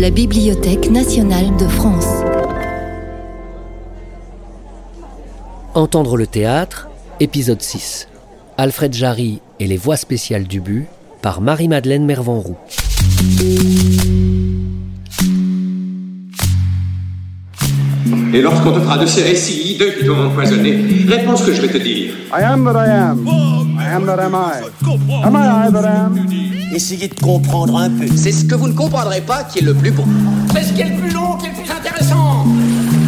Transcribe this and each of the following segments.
la Bibliothèque nationale de France. Entendre le théâtre, épisode 6. Alfred Jarry et les voix spéciales du but par Marie-Madeleine Mervanroux. Et lorsqu'on te fera de ces récits hideux qui t'ont empoisonné, réponds ce que je vais te dire. I am that I am. I am that am I? Am I I that am? Essayez de comprendre un peu. C'est ce que vous ne comprendrez pas qui est le plus beau. C'est ce qui est le plus long qui est le plus intéressant.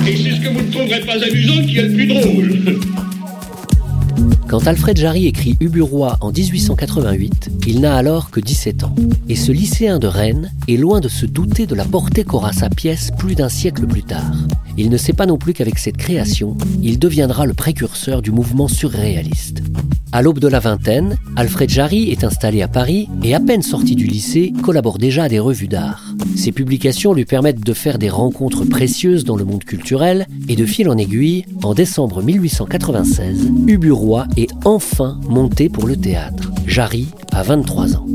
Et c'est ce que vous ne trouverez pas amusant qui est le plus drôle. Quand Alfred Jarry écrit Ubu-Roi en 1888, il n'a alors que 17 ans. Et ce lycéen de Rennes est loin de se douter de la portée qu'aura sa pièce plus d'un siècle plus tard. Il ne sait pas non plus qu'avec cette création, il deviendra le précurseur du mouvement surréaliste. À l'aube de la vingtaine, Alfred Jarry est installé à Paris et à peine sorti du lycée, collabore déjà à des revues d'art. Ses publications lui permettent de faire des rencontres précieuses dans le monde culturel et de fil en aiguille, en décembre 1896, Ubu-Roi est enfin monté pour le théâtre. Jarry a 23 ans.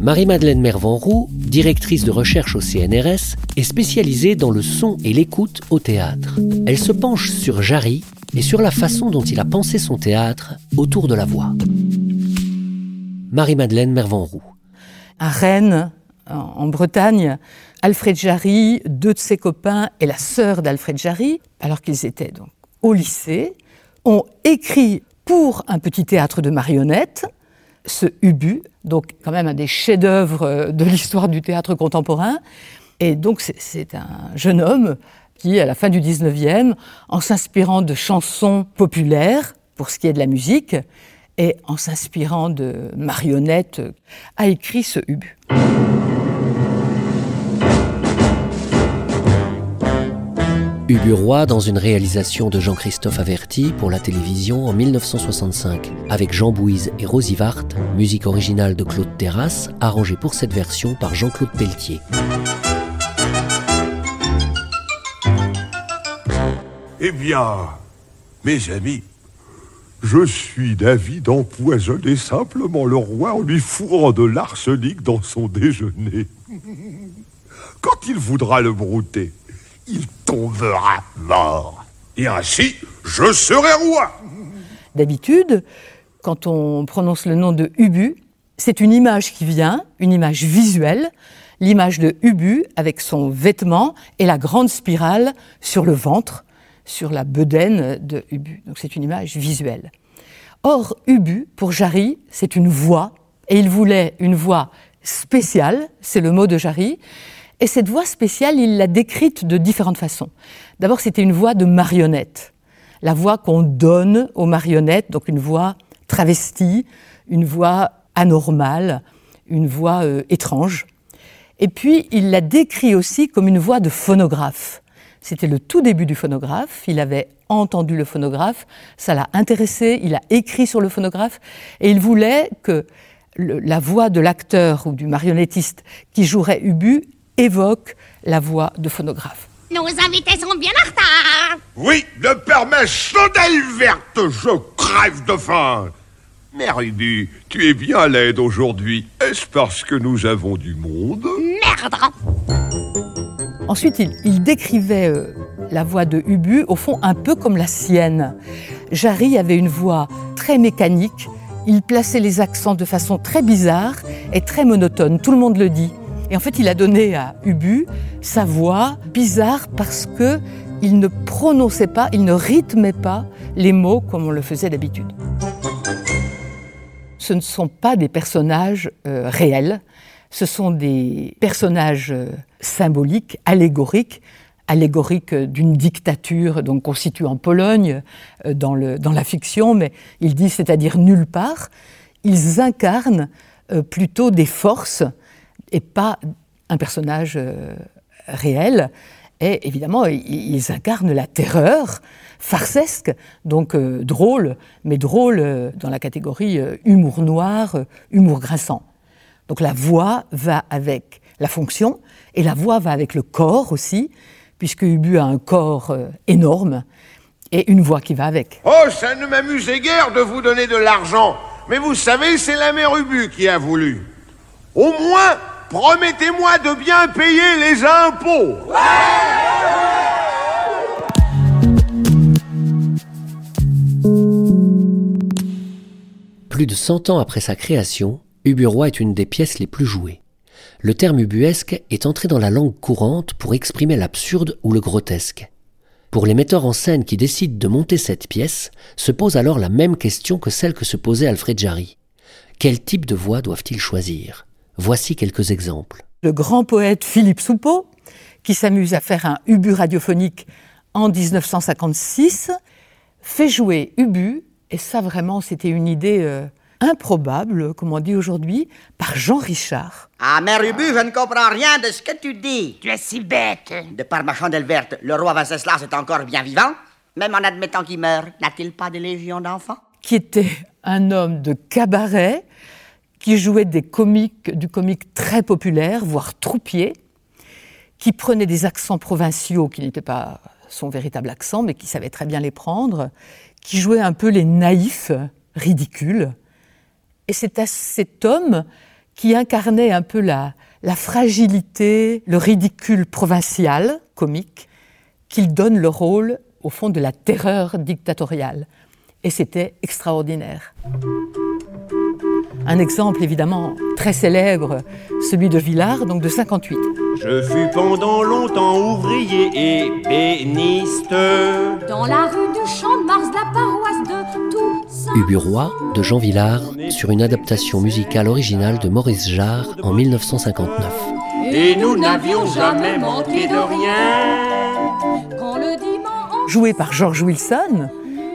Marie-Madeleine Mervanroux, directrice de recherche au CNRS, est spécialisée dans le son et l'écoute au théâtre. Elle se penche sur Jarry et sur la façon dont il a pensé son théâtre autour de la voix. Marie-Madeleine Mervanroux. À Rennes, en Bretagne, Alfred Jarry, deux de ses copains et la sœur d'Alfred Jarry, alors qu'ils étaient donc au lycée, ont écrit pour un petit théâtre de marionnettes ce Ubu, donc quand même un des chefs-d'œuvre de l'histoire du théâtre contemporain. Et donc c'est un jeune homme qui, à la fin du 19e, en s'inspirant de chansons populaires, pour ce qui est de la musique, et en s'inspirant de marionnettes, a écrit ce Ubu. Ubu-Roi dans une réalisation de Jean-Christophe Averti pour la télévision en 1965, avec Jean Bouise et Rosy Vart, musique originale de Claude Terrasse, arrangée pour cette version par Jean-Claude Pelletier. Eh bien, mes amis, je suis d'avis d'empoisonner simplement le roi en lui fourrant de l'arsenic dans son déjeuner. Quand il voudra le brouter, il tombera mort. Et ainsi, je serai roi. D'habitude, quand on prononce le nom de Ubu, c'est une image qui vient, une image visuelle, l'image de Ubu avec son vêtement et la grande spirale sur le ventre, sur la bedaine de Ubu. Donc c'est une image visuelle. Or, Ubu, pour Jarry, c'est une voix, et il voulait une voix spéciale, c'est le mot de Jarry, et cette voix spéciale, il l'a décrite de différentes façons. D'abord, c'était une voix de marionnette, la voix qu'on donne aux marionnettes, donc une voix travestie, une voix anormale, une voix euh, étrange. Et puis, il l'a décrit aussi comme une voix de phonographe. C'était le tout début du phonographe. Il avait entendu le phonographe, ça l'a intéressé, il a écrit sur le phonographe et il voulait que la voix de l'acteur ou du marionnettiste qui jouerait Ubu évoque la voix de phonographe. Nos invités sont bien en retard. Oui, de par ma chandelle verte, je crève de faim. Mère Ubu, tu es bien laide aujourd'hui. Est-ce parce que nous avons du monde? Merde Ensuite, il, il décrivait euh, la voix de Ubu, au fond, un peu comme la sienne. Jarry avait une voix très mécanique, il plaçait les accents de façon très bizarre et très monotone, tout le monde le dit. Et en fait, il a donné à Ubu sa voix bizarre parce que il ne prononçait pas, il ne rythmait pas les mots comme on le faisait d'habitude. Ce ne sont pas des personnages euh, réels, ce sont des personnages euh, symboliques, allégoriques, allégoriques d'une dictature donc constituée en Pologne euh, dans, dans la fiction, mais il dit c'est-à-dire nulle part. Ils incarnent euh, plutôt des forces et pas un personnage euh, réel. Et évidemment, ils incarnent la terreur farcesque, donc euh, drôle, mais drôle euh, dans la catégorie humour noir, humour grinçant. Donc la voix va avec la fonction et la voix va avec le corps aussi, puisque Ubu a un corps énorme et une voix qui va avec. Oh, ça ne m'amusait guère de vous donner de l'argent. Mais vous savez, c'est la mère Ubu qui a voulu. Au moins, Promettez-moi de bien payer les impôts. Plus de 100 ans après sa création, Uburoi est une des pièces les plus jouées. Le terme ubuesque est entré dans la langue courante pour exprimer l'absurde ou le grotesque. Pour les metteurs en scène qui décident de monter cette pièce, se pose alors la même question que celle que se posait Alfred Jarry. Quel type de voix doivent-ils choisir? Voici quelques exemples. Le grand poète Philippe Soupeau, qui s'amuse à faire un ubu radiophonique en 1956, fait jouer ubu, et ça vraiment c'était une idée euh, improbable, comme on dit aujourd'hui, par Jean Richard. Ah, mère Ubu, je ne comprends rien de ce que tu dis. Tu es si bête. De par ma chandelle verte, le roi Venceslas est encore bien vivant Même en admettant qu'il meurt, n'a-t-il pas des légions d'enfants? Qui était un homme de cabaret, qui jouait des comiques, du comique très populaire, voire troupier, qui prenait des accents provinciaux qui n'étaient pas son véritable accent, mais qui savait très bien les prendre, qui jouait un peu les naïfs, ridicules. Et c'est à cet homme qui incarnait un peu la, la fragilité, le ridicule provincial, comique, qu'il donne le rôle, au fond, de la terreur dictatoriale. Et c'était extraordinaire. Un exemple évidemment très célèbre, celui de Villard, donc de 58. Je fus pendant longtemps ouvrier et béniste. Dans la rue du Champ de Mars, la paroisse de Toussaint. Uburoi de Jean Villard sur une adaptation musicale originale de Maurice Jarre en 1959. Et nous n'avions jamais manqué de rien. Quand le dimanche. Joué par George Wilson,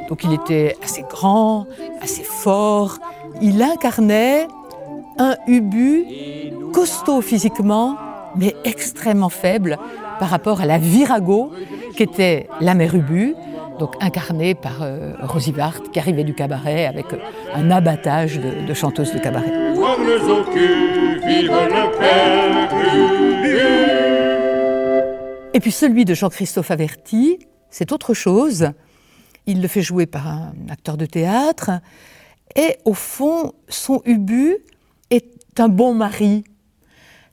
donc il était assez grand, assez fort. Il incarnait un ubu costaud physiquement, mais extrêmement faible par rapport à la virago qu'était la mère ubu, donc incarnée par euh, Rosie qui arrivait du cabaret avec euh, un abattage de, de chanteuses de cabaret. Et puis celui de Jean-Christophe Averti, c'est autre chose. Il le fait jouer par un acteur de théâtre. Et au fond, son ubu est un bon mari.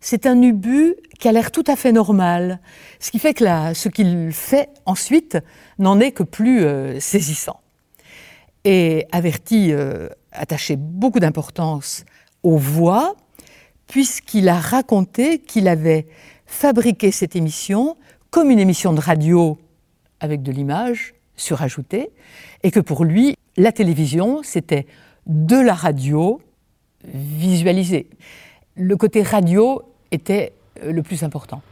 C'est un ubu qui a l'air tout à fait normal. Ce qui fait que ce qu'il fait ensuite n'en est que plus euh, saisissant. Et Averti euh, attachait beaucoup d'importance aux voix, puisqu'il a raconté qu'il avait fabriqué cette émission comme une émission de radio avec de l'image surajoutée, et que pour lui, la télévision, c'était de la radio visualisée. Le côté radio était euh, le plus important.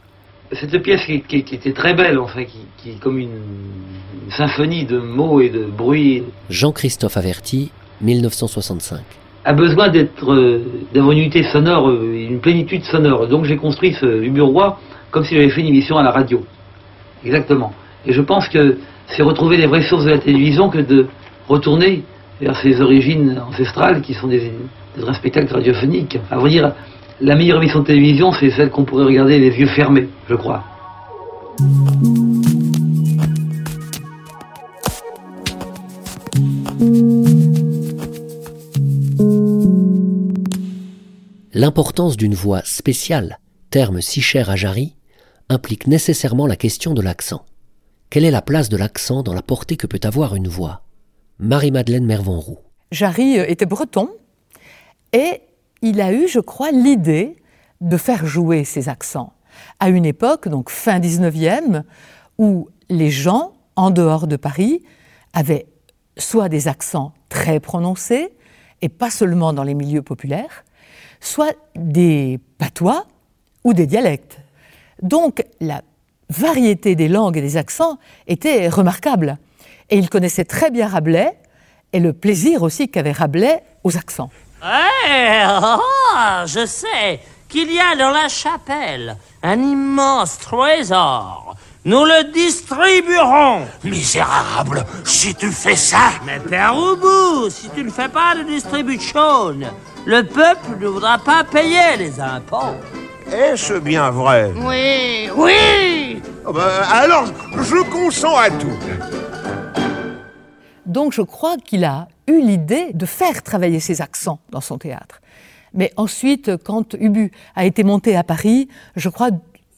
Cette pièce qui, qui- qui était très belle, en fait, qui, qui est comme une, une symphonie de mots et de bruits, Jean-Christophe Averti, 1965. a besoin d'être, euh, d'avoir une unité sonore, euh, une plénitude sonore. Donc j'ai construit ce Uburoi comme si j'avais fait une émission à la radio. Exactement. Et je pense que c'est retrouver les vraies sources de la télévision que de retourner ses origines ancestrales qui sont des, des vrais spectacles radiophoniques. À vrai dire, la meilleure émission de télévision, c'est celle qu'on pourrait regarder les yeux fermés, je crois. L'importance d'une voix spéciale, terme si cher à Jarry, implique nécessairement la question de l'accent. Quelle est la place de l'accent dans la portée que peut avoir une voix? Marie-Madeleine Mervanroux. Jarry euh, était breton et il a eu, je crois, l'idée de faire jouer ses accents à une époque, donc fin 19e, où les gens, en dehors de Paris, avaient soit des accents très prononcés, et pas seulement dans les milieux populaires, soit des patois ou des dialectes. Donc la variété des langues et des accents était remarquable. Et il connaissait très bien Rabelais et le plaisir aussi qu'avait Rabelais aux accents. Eh, oh, je sais qu'il y a dans la chapelle un immense trésor. Nous le distribuerons. Misérable, si tu fais ça. Mais Père Roubou, si tu ne fais pas de distribution, le peuple ne voudra pas payer les impôts. Est-ce bien vrai? Oui, oui Ah ben, Alors, je consens à tout. Donc je crois qu'il a eu l'idée de faire travailler ses accents dans son théâtre. Mais ensuite, quand Ubu a été monté à Paris, je crois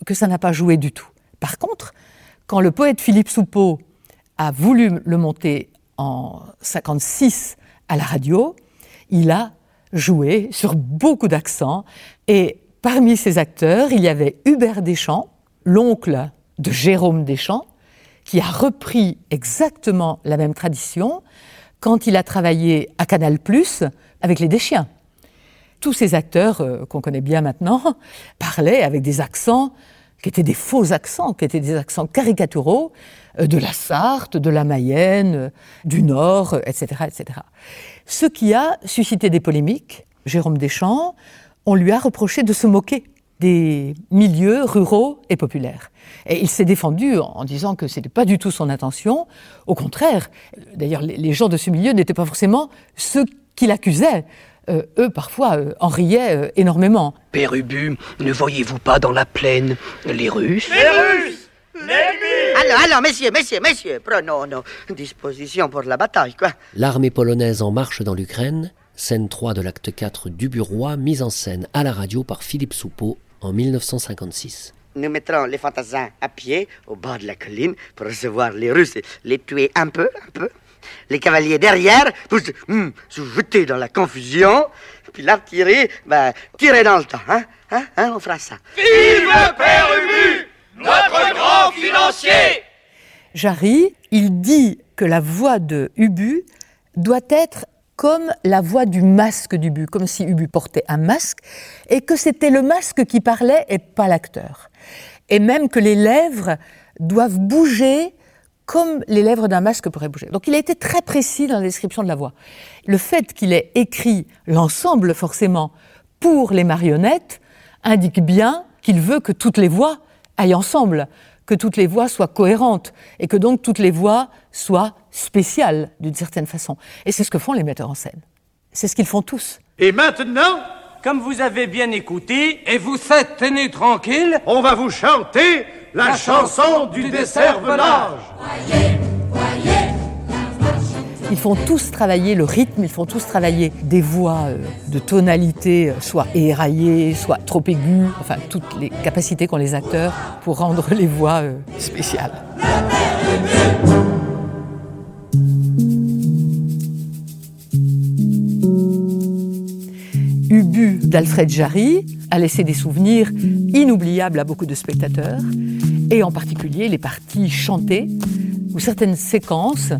que ça n'a pas joué du tout. Par contre, quand le poète Philippe Soupeau a voulu le monter en 56 à la radio, il a joué sur beaucoup d'accents et parmi ces acteurs, il y avait Hubert Deschamps, l'oncle de Jérôme Deschamps, qui a repris exactement la même tradition quand il a travaillé à Canal avec les Deschiens. Tous ces acteurs euh, qu'on connaît bien maintenant parlaient avec des accents qui étaient des faux accents, qui étaient des accents caricaturaux euh, de la Sarthe, de la Mayenne, euh, du Nord, etc., etc. Ce qui a suscité des polémiques. Jérôme Deschamps, on lui a reproché de se moquer des milieux ruraux et populaires. Et il s'est défendu en disant que ce n'était pas du tout son intention. Au contraire, d'ailleurs, les gens de ce milieu n'étaient pas forcément ceux qu'il accusait. Euh, eux, parfois, euh, en riaient euh, énormément. Père Ubu, ne voyez-vous pas dans la plaine les Russes? Les Russes L'ennemi Alors, alors, messieurs, messieurs, messieurs, prenons nos dispositions pour la bataille, quoi. L'armée polonaise en marche dans l'Ukraine, scène 3 de l'acte 4 du Bureau, mise en scène à la radio par Philippe Soupeau en 1956. Nous mettrons les fantassins à pied au bord de la colline pour recevoir les Russes et les tuer un peu, un peu. Les cavaliers derrière pour se, hmm, se jeter dans la confusion, puis l'artillerie, ben, tirer dans le temps, hein, hein, hein, on fera ça. Vive Père Ubu, notre grand financier Jarry, il dit que la voix de Ubu doit être comme la voix du masque d'Ubu, comme si Ubu portait un masque, et que c'était le masque qui parlait et pas l'acteur. Et même que les lèvres doivent bouger comme les lèvres d'un masque pourraient bouger. Donc il a été très précis dans la description de la voix. Le fait qu'il ait écrit l'ensemble forcément pour les marionnettes indique bien qu'il veut que toutes les voix aillent ensemble, que toutes les voix soient cohérentes et que donc toutes les voix soient spéciales d'une certaine façon. Et c'est ce que font les metteurs en scène. C'est ce qu'ils font tous. Et maintenant, comme vous avez bien écouté, et vous êtes tenus tranquille, on va vous chanter la, la chanson du décervelage. Ils font tous travailler le rythme, ils font tous travailler des voix euh, de tonalité, euh, soit éraillées, soit trop aiguës, enfin toutes les capacités qu'ont les acteurs pour rendre les voix euh, spéciales. Ubu d'Alfred Jarry a laissé des souvenirs inoubliables à beaucoup de spectateurs, et en particulier les parties chantées ou certaines séquences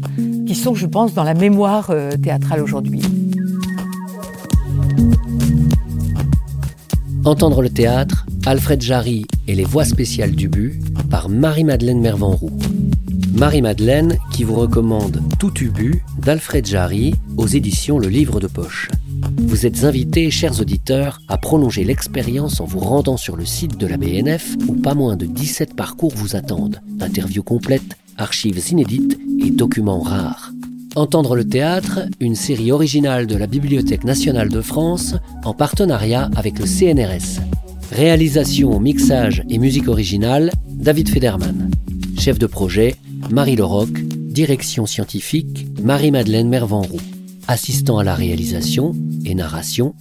qui sont, je pense, dans la mémoire euh, théâtrale aujourd'hui. Entendre le théâtre, Alfred Jarry et les voix spéciales du but par Marie-Madeleine Mervanroux. Marie-Madeleine qui vous recommande Tout Ubu d'Alfred Jarry aux éditions Le Livre de Poche. Vous êtes invités, chers auditeurs, à prolonger l'expérience en vous rendant sur le site de la BNF où pas moins de 17 parcours vous attendent. Interviews complètes, archives inédites et documents rares. Entendre le théâtre, une série originale de la Bibliothèque nationale de France en partenariat avec le CNRS. Réalisation, mixage et musique originale, David Federman. Chef de projet, Marie Leroc. Direction scientifique, Marie-Madeleine Mervanroux. Assistant à la réalisation et narration,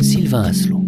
Sylvain Asselot.